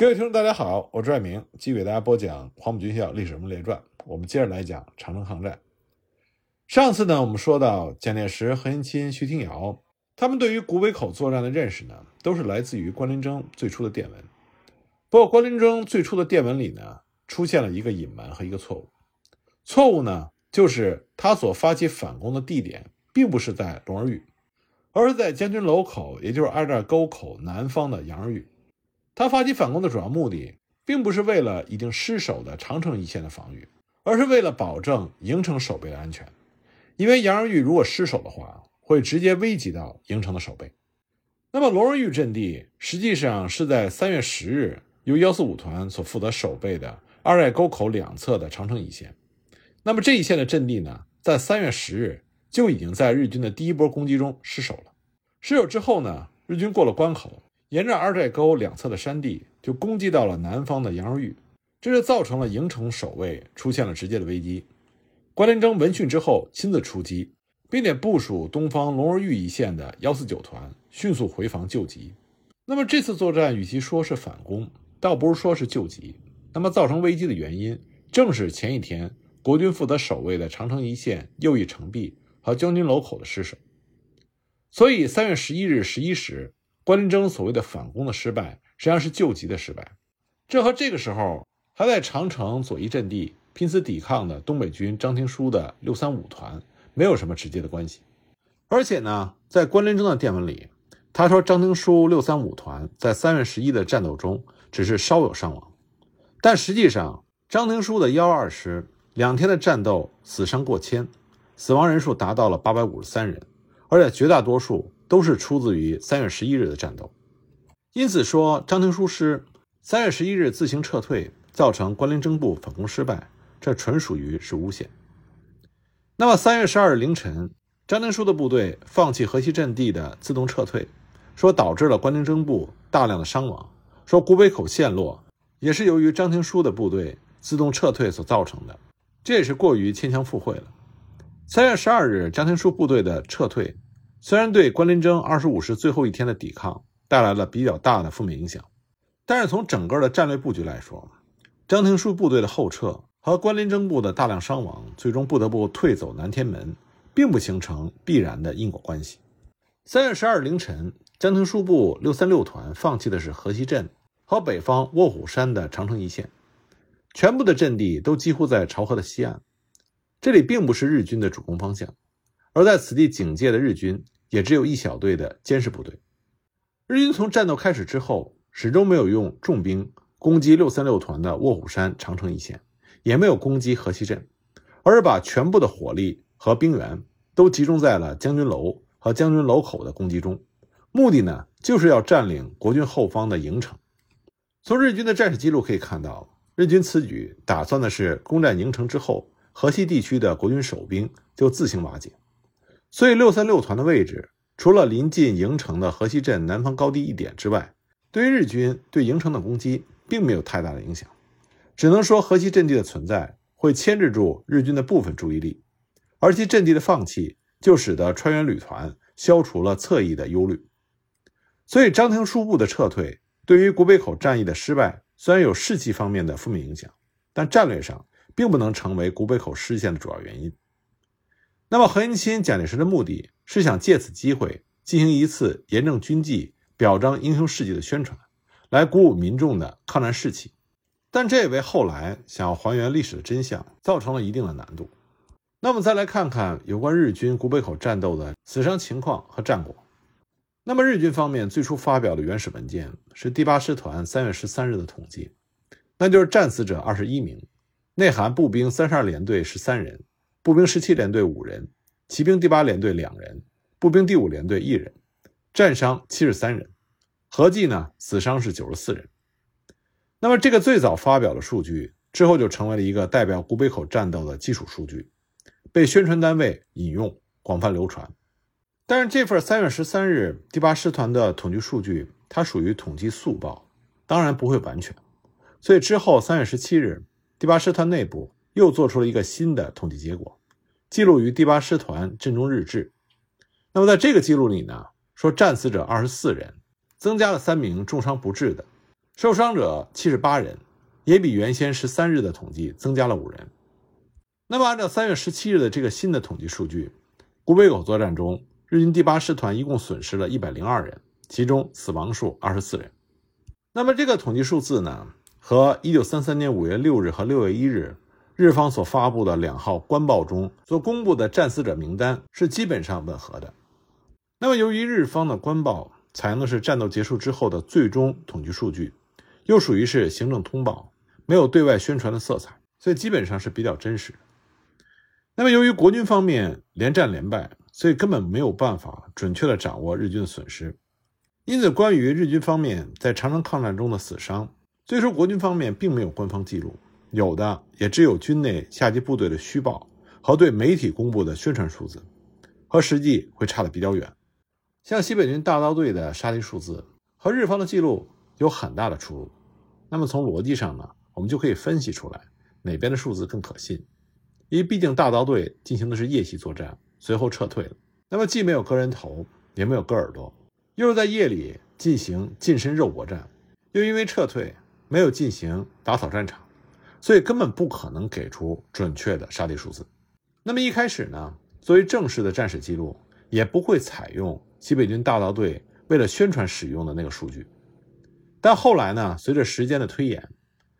各位听众，大家好，我是爱明，继续给大家播讲《黄埔军校历史人物列传》。我们接着来讲长征抗战。上次呢，我们说到蒋介石、何应钦、徐廷瑶，他们对于古北口作战的认识呢，都是来自于关麟征最初的电文。不过，关麟征最初的电文里呢，出现了一个隐瞒和一个错误。错误呢，就是他所发起反攻的地点并不是在龙儿峪，而是在将军楼口，也就是二寨沟口南方的杨儿峪。他发起反攻的主要目的，并不是为了已经失守的长城一线的防御，而是为了保证营城守备的安全。因为杨儿峪如果失守的话，会直接危及到营城的守备。那么龙儿峪阵地实际上是在三月十日由幺四五团所负责守备的二寨沟口两侧的长城一线。那么这一线的阵地呢，在三月十日就已经在日军的第一波攻击中失守了。失守之后呢，日军过了关口。沿着二寨沟两侧的山地，就攻击到了南方的杨儿峪，这就造成了营城守卫出现了直接的危机。关麟征闻讯之后，亲自出击，并且部署东方龙儿峪一线的幺四九团迅速回防救急。那么这次作战与其说是反攻，倒不如说是救急。那么造成危机的原因，正是前一天国军负责守卫的长城一线右翼城壁和将军楼口的失守。所以三月十一日十一时。关麟征所谓的反攻的失败，实际上是救急的失败。这和这个时候还在长城左翼阵地拼死抵抗的东北军张廷书的六三五团没有什么直接的关系。而且呢，在关麟征的电文里，他说张廷书六三五团在三月十一的战斗中只是稍有伤亡，但实际上张廷书的幺二师两天的战斗死伤过千，死亡人数达到了八百五十三人，而且绝大多数。都是出自于三月十一日的战斗，因此说张廷书师三月十一日自行撤退，造成关林征部反攻失败，这纯属于是诬陷。那么三月十二日凌晨，张廷书的部队放弃河西阵地的自动撤退，说导致了关林征部大量的伤亡，说古北口陷落也是由于张廷书的部队自动撤退所造成的，这也是过于牵强附会了。三月十二日，张廷书部队的撤退。虽然对关林征二十五师最后一天的抵抗带来了比较大的负面影响，但是从整个的战略布局来说，张廷书部队的后撤和关林征部的大量伤亡，最终不得不退走南天门，并不形成必然的因果关系。三月十二凌晨，张廷书部六三六团放弃的是河西镇和北方卧虎山的长城一线，全部的阵地都几乎在潮河的西岸，这里并不是日军的主攻方向。而在此地警戒的日军也只有一小队的监视部队。日军从战斗开始之后，始终没有用重兵攻击六三六团的卧虎山长城一线，也没有攻击河西镇，而是把全部的火力和兵员都集中在了将军楼和将军楼口的攻击中。目的呢，就是要占领国军后方的营城。从日军的战史记录可以看到，日军此举打算的是攻占营城之后，河西地区的国军守兵就自行瓦解。所以，六三六团的位置除了临近营城的河西镇南方高地一点之外，对于日军对营城的攻击并没有太大的影响。只能说，河西阵地的存在会牵制住日军的部分注意力，而其阵地的放弃就使得川原旅团消除了侧翼的忧虑。所以，张廷书部的撤退对于古北口战役的失败，虽然有士气方面的负面影响，但战略上并不能成为古北口失陷的主要原因。那么，何应钦、蒋介石的目的是想借此机会进行一次严正军纪、表彰英雄事迹的宣传，来鼓舞民众的抗战士气。但这也为后来想要还原历史的真相造成了一定的难度。那么，再来看看有关日军古北口战斗的死伤情况和战果。那么，日军方面最初发表的原始文件是第八师团三月十三日的统计，那就是战死者二十一名，内含步兵三十二联队十三人。步兵十七联队五人，骑兵第八联队两人，步兵第五联队一人，战伤七十三人，合计呢死伤是九十四人。那么这个最早发表的数据之后就成为了一个代表古北口战斗的基础数据，被宣传单位引用，广泛流传。但是这份三月十三日第八师团的统计数据，它属于统计速报，当然不会完全。所以之后三月十七日，第八师团内部。又做出了一个新的统计结果，记录于第八师团阵中日志。那么在这个记录里呢，说战死者二十四人，增加了三名重伤不治的，受伤者七十八人，也比原先十三日的统计增加了五人。那么，按照三月十七日的这个新的统计数据，古北口作战中，日军第八师团一共损失了一百零二人，其中死亡数二十四人。那么，这个统计数字呢，和一九三三年五月六日和六月一日日方所发布的两号官报中所公布的战死者名单是基本上吻合的。那么，由于日方的官报采用的是战斗结束之后的最终统计数据，又属于是行政通报，没有对外宣传的色彩，所以基本上是比较真实。那么，由于国军方面连战连败，所以根本没有办法准确的掌握日军的损失。因此，关于日军方面在长城抗战中的死伤，虽说国军方面并没有官方记录，有的也只有军内下级部队的虚报和对媒体公布的宣传数字，和实际会差得比较远。像西北军大刀队的杀敌数字和日方的记录有很大的出入。那么从逻辑上呢，我们就可以分析出来哪边的数字更可信。因为毕竟大刀队进行的是夜袭作战，随后撤退了。那么既没有割人头，也没有割耳朵，又是在夜里进行近身肉搏战，又因为撤退没有进行打扫战场，所以根本不可能给出准确的杀敌数字。那么一开始呢，作为正式的战史记录，也不会采用西北军大刀队为了宣传使用的那个数据。但后来呢，随着时间的推演，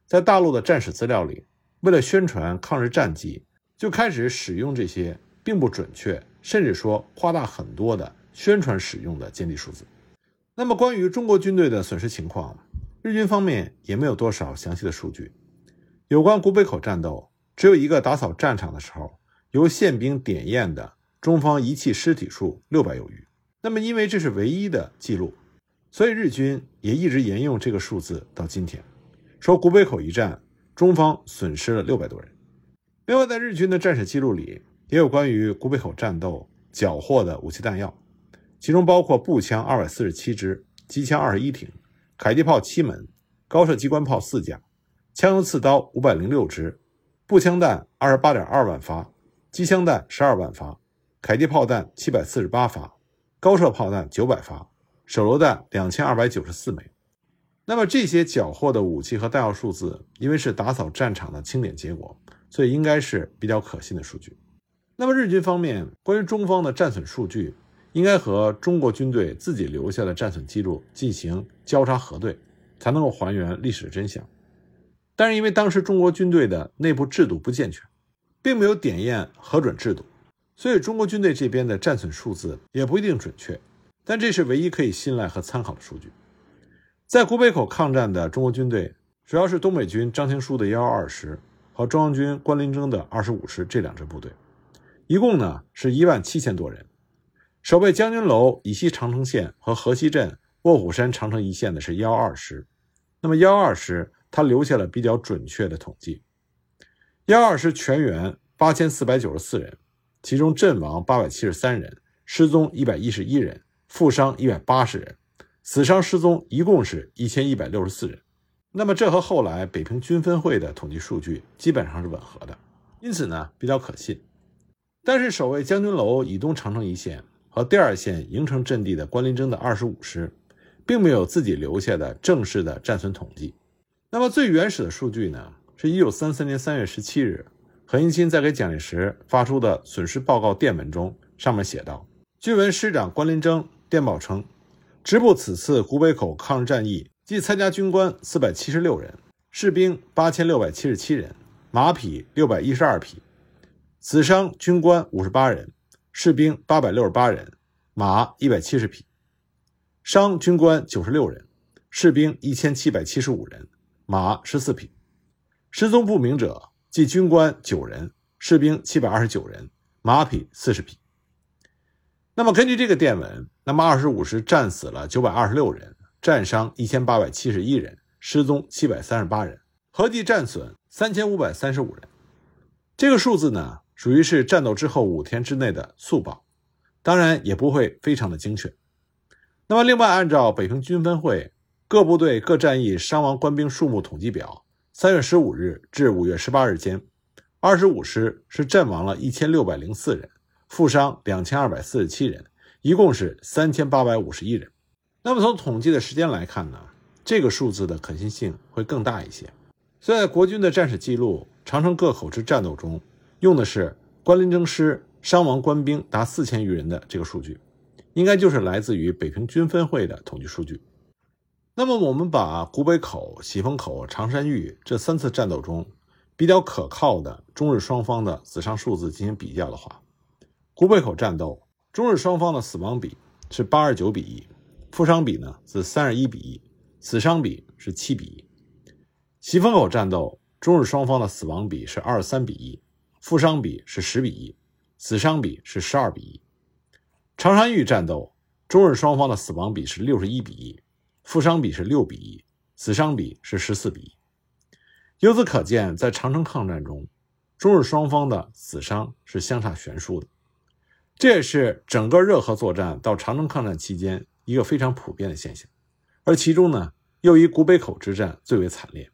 在大陆的战史资料里，为了宣传抗日战绩。就开始使用这些并不准确，甚至说夸大很多的宣传使用的歼敌数字。那么，关于中国军队的损失情况，日军方面也没有多少详细的数据。有关古北口战斗，只有一个打扫战场的时候由宪兵点验的中方遗弃尸体数六百有余。那么，因为这是唯一的记录，所以日军也一直沿用这个数字到今天，说古北口一战中方损失了六百多人。另外，在日军的战史记录里，也有关于古北口战斗缴获的武器弹药，其中包括步枪二百四十七支、机枪二十一挺、迫击炮七门、高射机关炮四架、枪用刺刀五百零六支、步枪弹二十八点二万发、机枪弹十二万发、凯蒂炮弹七百四十八发、高射炮弹九百发、手榴弹两千二百九十四枚。那么，这些缴获的武器和弹药数字，因为是打扫战场的清点结果。所以应该是比较可信的数据。那么日军方面关于中方的战损数据，应该和中国军队自己留下的战损记录进行交叉核对，才能够还原历史的真相。但是因为当时中国军队的内部制度不健全，并没有点验核准制度，所以中国军队这边的战损数字也不一定准确。但这是唯一可以信赖和参考的数据。在古北口抗战的中国军队，主要是东北军张廷书的幺幺二师。和中央军关林征的二十五师这两支部队，一共呢是一万七千多人。守备将军楼以西长城线和河西镇卧虎山长城一线的是幺二师。那么幺二师他留下了比较准确的统计：幺二师全员八千四百九十四人，其中阵亡八百七十三人，失踪一百一十一人，负伤一百八十人，死伤失踪一共是一千一百六十四人。那么这和后来北平军分会的统计数据基本上是吻合的，因此呢比较可信。但是守卫将军楼以东长城一线和第二线营城阵地的关林征的二十五师，并没有自己留下的正式的战损统计。那么最原始的数据呢，是一九三三年三月十七日何应钦在给蒋介石发出的损失报告电文中，上面写道：据闻师长关林征电报称，直部此次古北口抗日战役。即参加军官四百七十六人，士兵八千六百七十七人，马匹六百一十二匹，死伤军官五十八人，士兵八百六十八人，马一百七十匹，伤军官九十六人，士兵一千七百七十五人，马十四匹，失踪不明者即军官九人，士兵七百二十九人，马匹四十匹。那么根据这个电文，那么二十五师战死了九百二十六人。战伤一千八百七十一人，失踪七百三十八人，合计战损三千五百三十五人。这个数字呢，属于是战斗之后五天之内的速报，当然也不会非常的精确。那么，另外按照北平军分会各部队各战役伤亡官兵数目统计表，三月十五日至五月十八日间，二十五师是阵亡了一千六百零四人，负伤两千二百四十七人，一共是三千八百五十一人。那么从统计的时间来看呢，这个数字的可信性会更大一些。所以在国军的战史记录长城各口之战斗中，用的是关林征师伤亡官兵达四千余人的这个数据，应该就是来自于北平军分会的统计数据。那么我们把古北口、喜峰口、长山峪这三次战斗中比较可靠的中日双方的死伤数字进行比较的话，古北口战斗中日双方的死亡比是八十九比一，负伤比呢是三十一比一，死伤比是七比一。喜峰口战斗，中日双方的死亡比是二十三比一，负伤比是十比一，死伤比是十二比一。长山峪战斗，中日双方的死亡比是六十一比一，负伤比是六比一，死伤比是十四比一。由此可见，在长城抗战中，中日双方的死伤是相差悬殊的。这也是整个热河作战到长城抗战期间一个非常普遍的现象，而其中呢，又以古北口之战最为惨烈。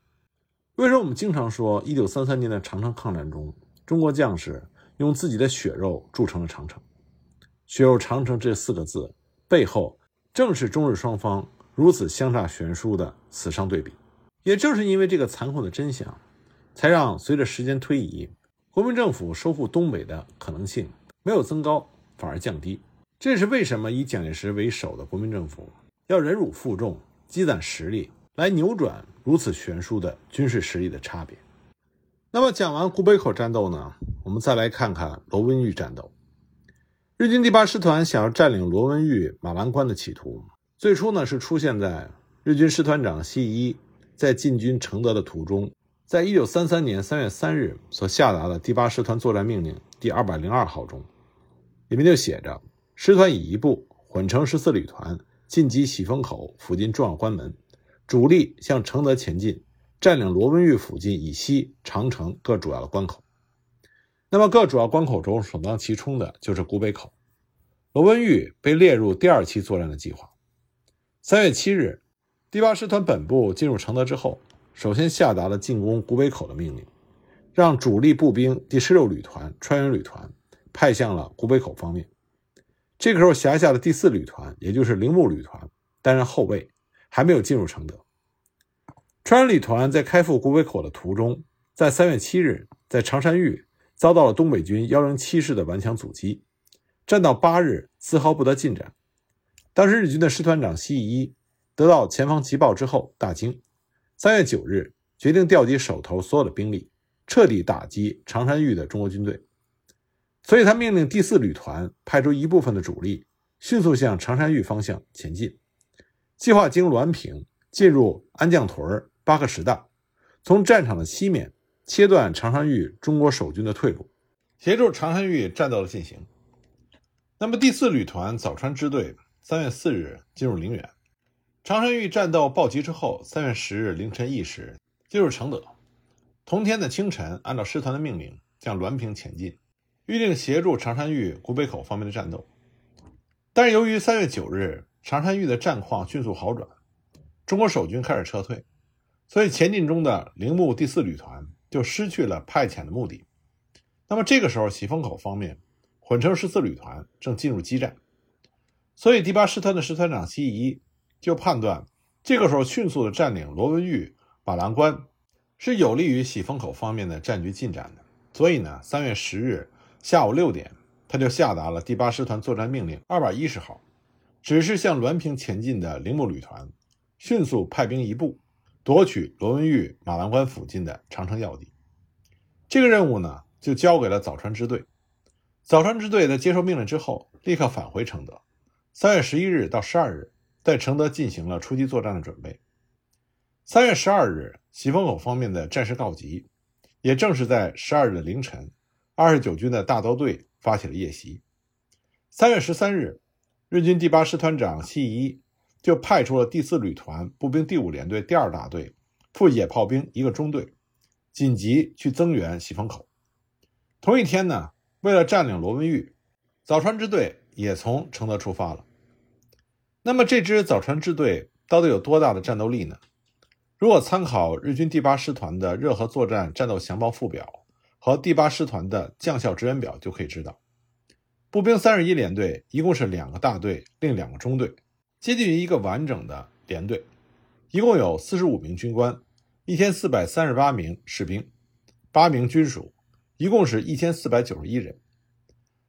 为什么我们经常说，一九三三年的长城抗战中，中国将士用自己的血肉筑成了长城？“血肉长城”这四个字背后，正是中日双方如此相差悬殊的死伤对比。也正是因为这个残酷的真相，才让随着时间推移，国民政府收复东北的可能性没有增高，反而降低。这是为什么以蒋介石为首的国民政府要忍辱负重，积攒实力。来扭转如此悬殊的军事实力的差别。那么讲完古北口战斗呢？我们再来看看罗文峪战斗。日军第八师团想要占领罗文峪、马兰关的企图，最初呢是出现在日军师团长西一在进军承德的途中，在一九三三年三月三日所下达的第八师团作战命令第二百零二号中，里面就写着：师团以一部混成十四旅团进击喜峰口附近重要关门。主力向承德前进，占领罗文峪附近以西长城各主要的关口。那么，各主要关口中首当其冲的就是古北口。罗文峪被列入第二期作战的计划。三月七日，第八师团本部进入承德之后，首先下达了进攻古北口的命令，让主力步兵第十六旅团川原旅团派向了古北口方面。这个时候，辖下的第四旅团，也就是铃木旅团，担任后卫。还没有进入承德。川原旅团在开赴古北口的途中，在三月七日在长山峪遭到了东北军幺零七师的顽强阻击，战到八日丝毫不得进展。当时日军的师团长西一得到前方急报之后大惊，三月九日决定调集手头所有的兵力，彻底打击长山峪的中国军队。所以他命令第四旅团派出一部分的主力，迅速向长山峪方向前进。计划经滦平进入安将屯、巴克什大，从战场的西面切断长山峪中国守军的退路，协助长山峪战斗的进行。那么第四旅团早川支队三月四日进入陵园，长山峪战斗暴击之后，三月十日凌晨一时进入承德。同天的清晨，按照师团的命令向滦平前进，预定协助长山峪古北口方面的战斗。但是由于三月九日。长山峪的战况迅速好转，中国守军开始撤退，所以前进中的铃木第四旅团就失去了派遣的目的。那么这个时候，喜峰口方面混成十四旅团正进入激战，所以第八师团的师团长西夷就判断，这个时候迅速的占领罗文峪、马兰关是有利于喜峰口方面的战局进展的。所以呢，三月十日下午六点，他就下达了第八师团作战命令二百一十号。只是向滦平前进的铃木旅团，迅速派兵一部，夺取罗文峪马兰关附近的长城要地。这个任务呢，就交给了早川支队。早川支队在接受命令之后，立刻返回承德。三月十一日到十二日，在承德进行了出击作战的准备。三月十二日，喜峰口方面的战事告急。也正是在十二日的凌晨，二十九军的大刀队发起了夜袭。三月十三日。日军第八师团长西一就派出了第四旅团步兵第五联队第二大队副野炮兵一个中队，紧急去增援喜峰口。同一天呢，为了占领罗文峪，早川支队也从承德出发了。那么这支早川支队到底有多大的战斗力呢？如果参考日军第八师团的热河作战战斗详报附表和第八师团的将校职员表，就可以知道。步兵三十一联队一共是两个大队，另两个中队，接近于一个完整的连队。一共有四十五名军官，一千四百三十八名士兵，八名军属，一共是一千四百九十一人。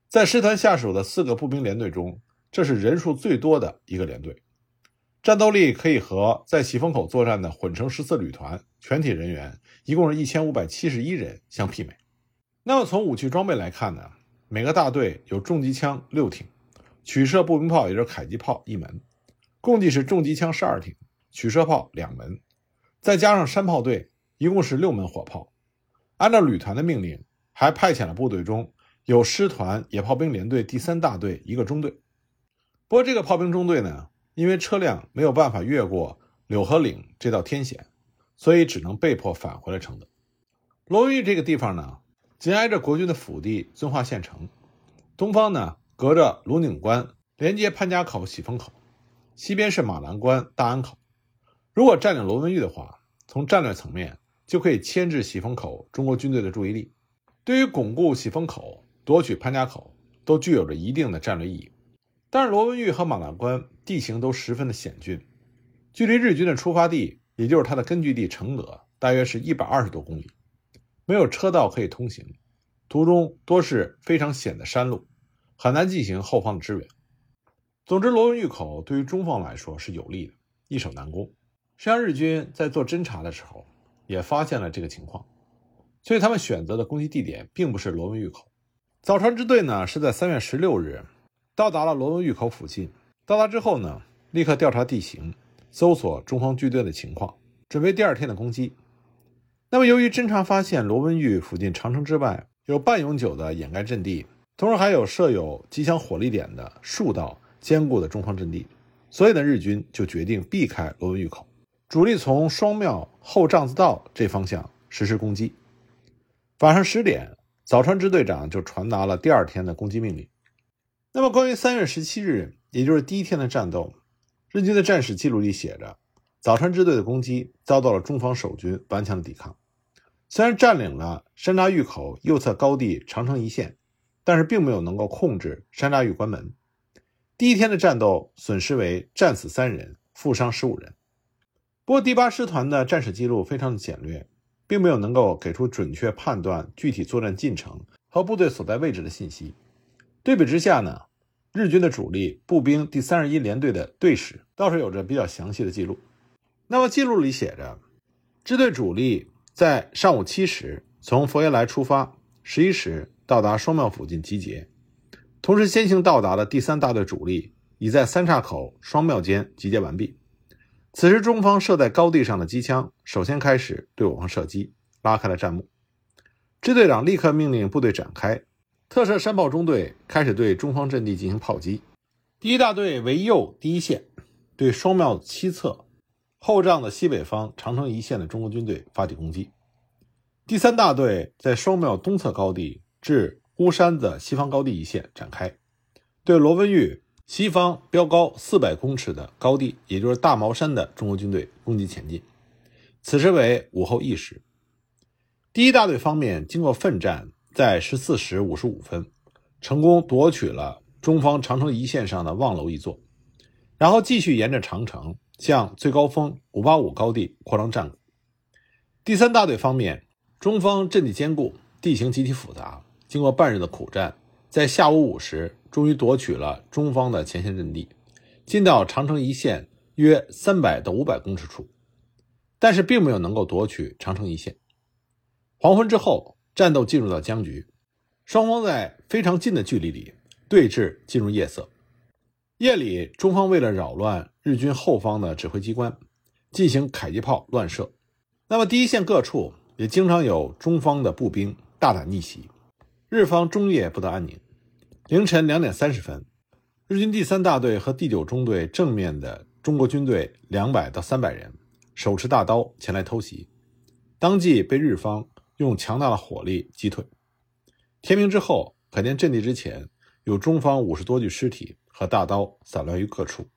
在师团下属的四个步兵连队中，这是人数最多的一个连队，战斗力可以和在喜峰口作战的混成十四旅团全体人员一共是一千五百七十一人相媲美。那么从武器装备来看呢？每个大队有重机枪六挺，取射步兵炮也就是迫击炮一门，共计是重机枪十二挺，取射炮两门，再加上山炮队，一共是六门火炮。按照旅团的命令，还派遣了部队中有师团野炮兵连队第三大队一个中队。不过这个炮兵中队呢，因为车辆没有办法越过柳河岭这道天险，所以只能被迫返回了承德。罗文峪这个地方呢？紧挨着国军的腹地遵化县城，东方呢隔着龙井关连接潘家口、喜峰口，西边是马栏关、大安口。如果占领罗文峪的话，从战略层面就可以牵制喜峰口中国军队的注意力，对于巩固喜峰口、夺取潘家口都具有着一定的战略意义。但是罗文峪和马栏关地形都十分的险峻，距离日军的出发地，也就是它的根据地承德，大约是一百二十多公里。没有车道可以通行，途中多是非常险的山路，很难进行后方的支援。总之，罗文峪口对于中方来说是有利的，易守难攻。实际上，日军在做侦查的时候也发现了这个情况，所以他们选择的攻击地点并不是罗文峪口。早川支队呢是在三月十六日到达了罗文峪口附近，到达之后呢，立刻调查地形，搜索中方军队的情况，准备第二天的攻击。那么，由于侦察发现罗文峪附近长城之外有半永久的掩盖阵地，同时还有设有机枪火力点的数道坚固的中方阵地，所以呢，日军就决定避开罗文峪口，主力从双庙后帐子道这方向实施攻击。晚上十点，早川支队长就传达了第二天的攻击命令。那么，关于三月十七日，也就是第一天的战斗，日军的战史记录里写着。早川支队的攻击遭到了中方守军顽强的抵抗，虽然占领了山楂峪口右侧高地长城一线，但是并没有能够控制山楂峪关门。第一天的战斗损失为战死三人，负伤十五人。不过第八师团的战史记录非常的简略，并没有能够给出准确判断具体作战进程和部队所在位置的信息。对比之下呢，日军的主力步兵第三十一联队的队史倒是有着比较详细的记录。那么记录里写着，支队主力在上午七时从佛爷来出发，十一时到达双庙附近集结。同时，先行到达的第三大队主力已在三岔口、双庙间集结完毕。此时，中方设在高地上的机枪首先开始对我方射击，拉开了战幕。支队长立刻命令部队展开，特设山炮中队开始对中方阵地进行炮击。第一大队为右第一线，对双庙西侧。后帐的西北方长城一线的中国军队发起攻击，第三大队在双庙东侧高地至乌山的西方高地一线展开，对罗文峪西方标高四百公尺的高地，也就是大毛山的中国军队攻击前进。此时为午后一时，第一大队方面经过奋战，在十四时五十五分，成功夺取了中方长城一线上的望楼一座，然后继续沿着长城。向最高峰五八五高地扩张战果。第三大队方面，中方阵地坚固，地形极其复杂。经过半日的苦战，在下午五时，终于夺取了中方的前线阵地，进到长城一线约三百到五百公尺处，但是并没有能够夺取长城一线。黄昏之后，战斗进入到僵局，双方在非常近的距离里对峙，进入夜色。夜里，中方为了扰乱日军后方的指挥机关，进行迫击炮乱射。那么，第一线各处也经常有中方的步兵大胆逆袭，日方终夜不得安宁。凌晨两点三十分，日军第三大队和第九中队正面的中国军队两百到三百人，手持大刀前来偷袭，当即被日方用强大的火力击退。天明之后，可见阵地之前有中方五十多具尸体。和大刀散乱于各处。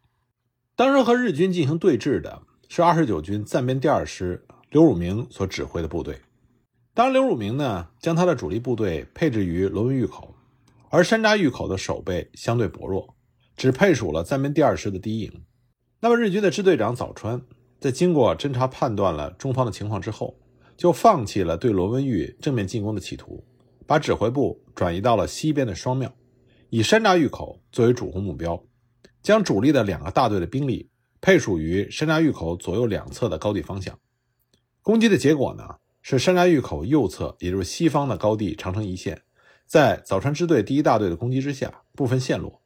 当时和日军进行对峙的是二十九军暂编第二师刘汝明所指挥的部队。当，刘汝明呢，将他的主力部队配置于罗文峪口，而山楂峪口的守备相对薄弱，只配属了暂编第二师的第一营。那么，日军的支队长早川在经过侦查判断了中方的情况之后，就放弃了对罗文峪正面进攻的企图，把指挥部转移到了西边的双庙，以山楂峪口作为主攻目标，将主力的两个大队的兵力配属于山楂峪口左右两侧的高地方向。攻击的结果呢，是山楂峪口右侧，也就是西方的高地长城一线，在早川支队第一大队的攻击之下，部分陷落；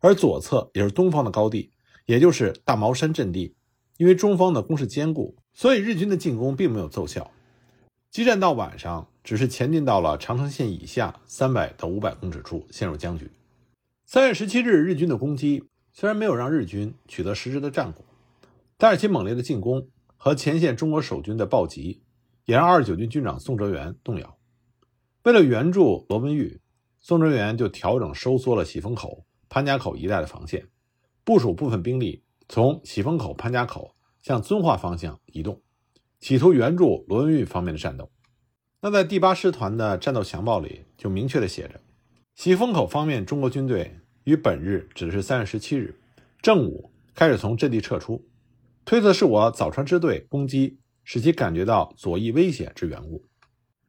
而左侧，也是东方的高地，也就是大毛山阵地，因为中方的攻势坚固，所以日军的进攻并没有奏效。激战到晚上，只是前进到了长城线以下三百到五百公尺处，陷入僵局。三月十七日，日军的攻击虽然没有让日军取得实质的战果，但是其猛烈的进攻。和前线中国守军的暴击，也让二十九军军长宋哲元动摇。为了援助罗文玉，宋哲元就调整收缩了喜峰口、潘家口一带的防线，部署部分兵力从喜峰口、潘家口向遵化方向移动，企图援助罗文玉方面的战斗。那在第八师团的战斗详报里就明确的写着：喜峰口方面中国军队于本日指的是三月十七日正午开始从阵地撤出。推测是我早川支队攻击使其感觉到左翼危险之缘故。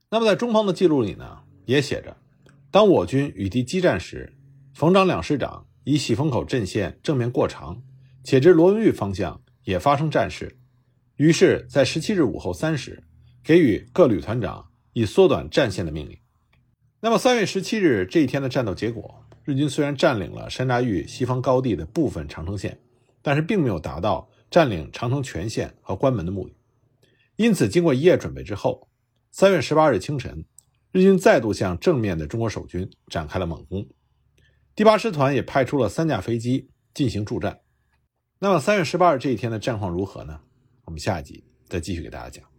那么在中方的记录里呢，也写着：当我军与敌激战时，冯长两师长以喜峰口阵线正面过长，且至罗文峪方向也发生战事，于是，在十七日午后三时，给予各旅团长以缩短战线的命令。那么三月十七日这一天的战斗结果，日军虽然占领了山楂峪西方高地的部分长城线，但是并没有达到。占领长城全线和关门的目的，因此经过一夜准备之后，三月十八日清晨，日军再度向正面的中国守军展开了猛攻。第八师团也派出了三架飞机进行助战。那么三月十八日这一天的战况如何呢？我们下一集再继续给大家讲。